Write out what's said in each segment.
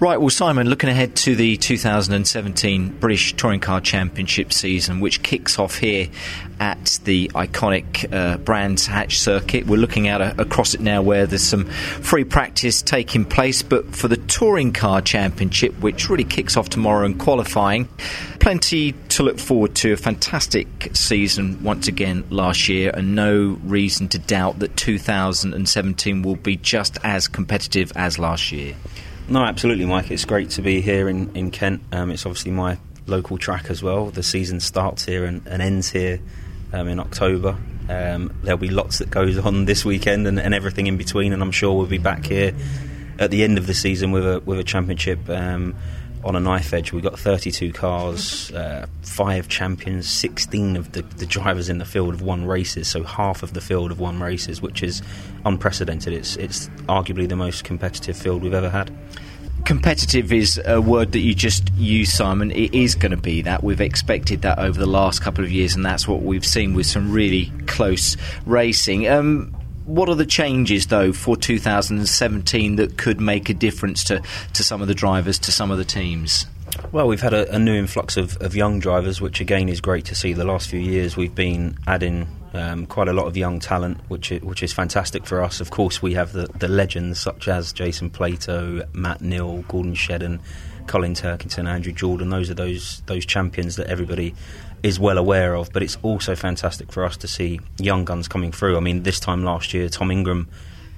Right, well, Simon, looking ahead to the 2017 British Touring Car Championship season, which kicks off here at the iconic uh, Brands Hatch circuit. We're looking out a, across it now where there's some free practice taking place, but for the Touring Car Championship, which really kicks off tomorrow and qualifying, plenty to look forward to. A fantastic season once again last year, and no reason to doubt that 2017 will be just as competitive as last year. No, absolutely, Mike. It's great to be here in, in Kent. Um, it's obviously my local track as well. The season starts here and, and ends here um, in October. Um, there'll be lots that goes on this weekend and, and, everything in between, and I'm sure we'll be back here at the end of the season with a with a championship um, on a knife edge. We've got 32 cars, uh, five champions, 16 of the, the, drivers in the field have won races, so half of the field have won races, which is unprecedented. It's, it's arguably the most competitive field we've ever had. Competitive is a word that you just used, Simon. It is going to be that. We've expected that over the last couple of years, and that's what we've seen with some really close racing. Um, what are the changes, though, for 2017 that could make a difference to, to some of the drivers, to some of the teams? Well, we've had a, a new influx of, of, young drivers, which again is great to see. The last few years, we've been adding um, quite a lot of young talent, which is, which is fantastic for us. Of course, we have the, the legends such as Jason Plato, Matt Neal, Gordon Shedden, Colin Turkington, Andrew Jordan. Those are those those champions that everybody is well aware of, but it's also fantastic for us to see young guns coming through. I mean, this time last year, Tom Ingram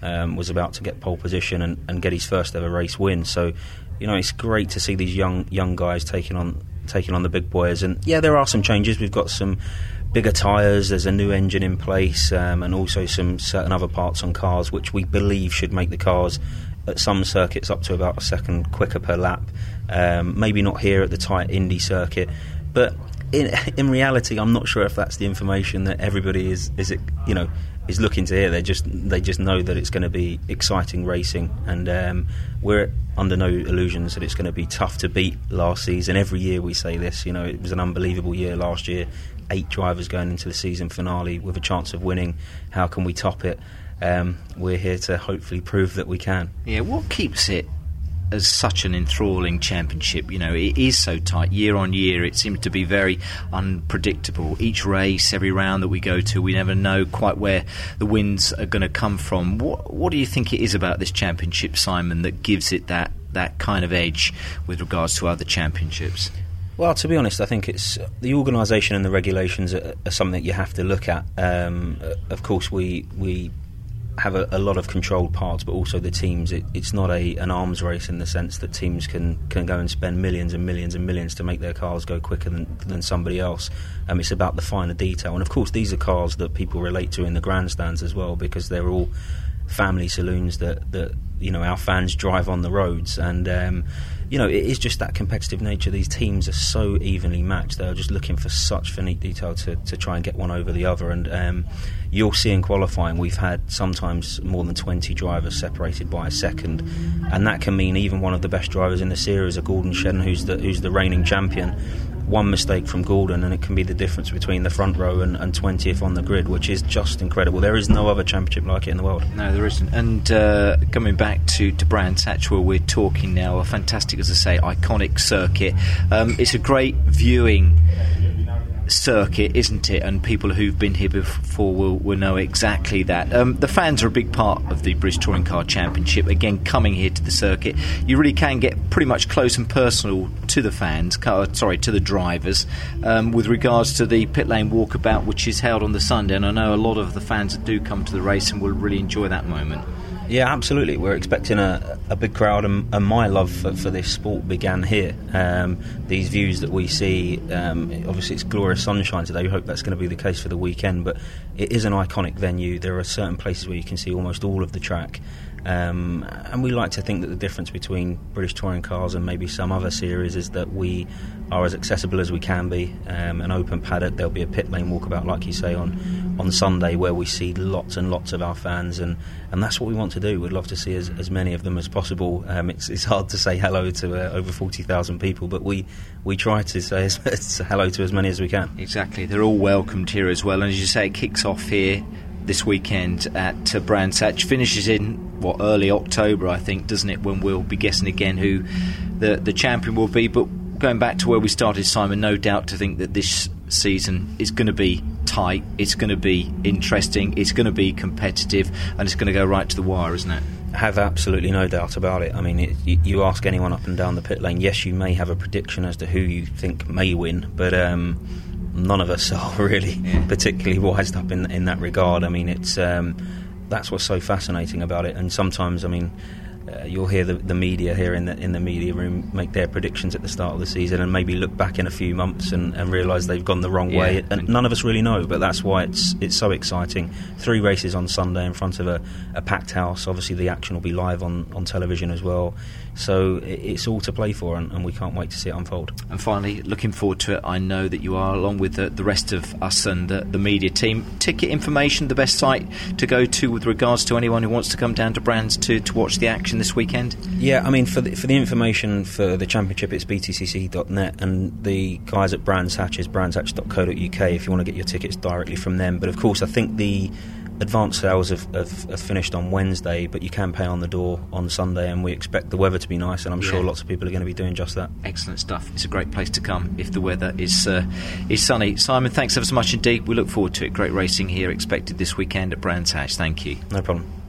um, was about to get pole position and, and, get his first ever race win. So, you know, it's great to see these young young guys taking on taking on the big boys. And yeah, there are some changes. We've got some bigger tyres. There's a new engine in place, um, and also some certain other parts on cars which we believe should make the cars at some circuits up to about a second quicker per lap. Um, maybe not here at the tight Indy circuit, but in, in reality, I'm not sure if that's the information that everybody is is it you know is looking to hear. They just they just know that it's going to be exciting racing, and um, we're under no illusions that it's going to be tough to beat last season. Every year we say this. You know, it was an unbelievable year last year. Eight drivers going into the season finale with a chance of winning. How can we top it? Um, we're here to hopefully prove that we can. Yeah, what keeps it as such an enthralling championship. You know, it is so tight year on year. It seems to be very unpredictable. Each race, every round that we go to, we never know quite where the wins are going to come from. What What do you think it is about this championship, Simon, that gives it that that kind of edge with regards to other championships? Well, to be honest, I think it's the organisation and the regulations are, are, something you have to look at. Um, of course, we we have a, a, lot of controlled parts, but also the teams. It, it's not a an arms race in the sense that teams can, can go and spend millions and millions and millions to make their cars go quicker than, than somebody else. Um, it's about the finer detail, and of course, these are cars that people relate to in the grandstands as well because they're all family saloons that that you know our fans drive on the roads and. Um, you know, it is just that competitive nature. These teams are so evenly matched. They're just looking for such finite detail to, to try and get one over the other. And um, you'll see in qualifying, we've had sometimes more than 20 drivers separated by a second. And that can mean even one of the best drivers in the series, a Gordon Shedden, who's the, who's the reigning champion, one mistake from Gordon, and it can be the difference between the front row and, and 20th on the grid, which is just incredible. There is no other championship like it in the world. No, there isn't. And uh, coming back to, to Hatch, where we're talking now, a fantastic, as I say, iconic circuit. Um, it's a great viewing circuit, isn't it? And people who've been here before will, will know exactly that. Um, the fans are a big part of the British Touring Car Championship. Again, coming here to the circuit, you really can get pretty much close and personal to the fans, sorry, to the drivers, um, with regards to the pit lane walkabout, which is held on the Sunday. And I know a lot of the fans that do come to the race and will really enjoy that moment. Yeah, absolutely. We're expecting a, a big crowd, and, and my love for, for, this sport began here. Um, these views that we see, um, obviously, it's glorious sunshine today. We hope that's going to be the case for the weekend, but it is an iconic venue. There are certain places where you can see almost all of the track. Um, and we like to think that the difference between British touring cars and maybe some other series is that we are as accessible as we can be. Um, an open paddock, there'll be a pit lane walkabout, like you say, on, on Sunday where we see lots and lots of our fans, and, and that's what we want to do. We'd love to see as, as many of them as possible. Um, it's, it's hard to say hello to uh, over 40,000 people, but we, we try to say hello to as many as we can. Exactly. They're all welcomed here as well, and as you say, it kicks off here this weekend at uh, Brands Hatch. Finishes in what early October, I think, doesn't it? When we'll be guessing again who the the champion will be. But going back to where we started, Simon, no doubt to think that this season is going to be tight. It's going to be interesting. It's going to be competitive, and it's going to go right to the wire, isn't it? have absolutely no doubt about it. I mean, it, you, you, ask anyone up and down the pit lane, yes, you may have a prediction as to who you think may win, but um, none of us are really particularly wised up in in that regard. I mean, it's um, that's what's so fascinating about it. And sometimes, I mean, uh, you'll hear the, the media here in the in the media room make their predictions at the start of the season, and maybe look back in a few months and, and realise they've gone the wrong yeah. way. And none of us really know, but that's why it's it's so exciting. Three races on Sunday in front of a, a packed house. Obviously, the action will be live on, on television as well. So it's all to play for, and, and, we can't wait to see it unfold. And finally, looking forward to it. I know that you are, along with the, the rest of us and the, the, media team. Ticket information, the best site to go to with regards to anyone who wants to come down to Brands to, to watch the action this weekend? Yeah, I mean, for the, for the information for the championship, it's btcc.net, and the guys at Brands Hatch is brandshatch.co.uk if you want to get your tickets directly from them. But of course, I think the advance sales have, have, have, finished on Wednesday, but you can pay on the door on Sunday, and we expect the weather to be nice, and I'm yeah. sure lots of people are going to be doing just that. Excellent stuff. It's a great place to come if the weather is uh, is sunny. Simon, thanks ever so much indeed. We look forward to it. Great racing here expected this weekend at Brands Hatch. Thank you. No problem.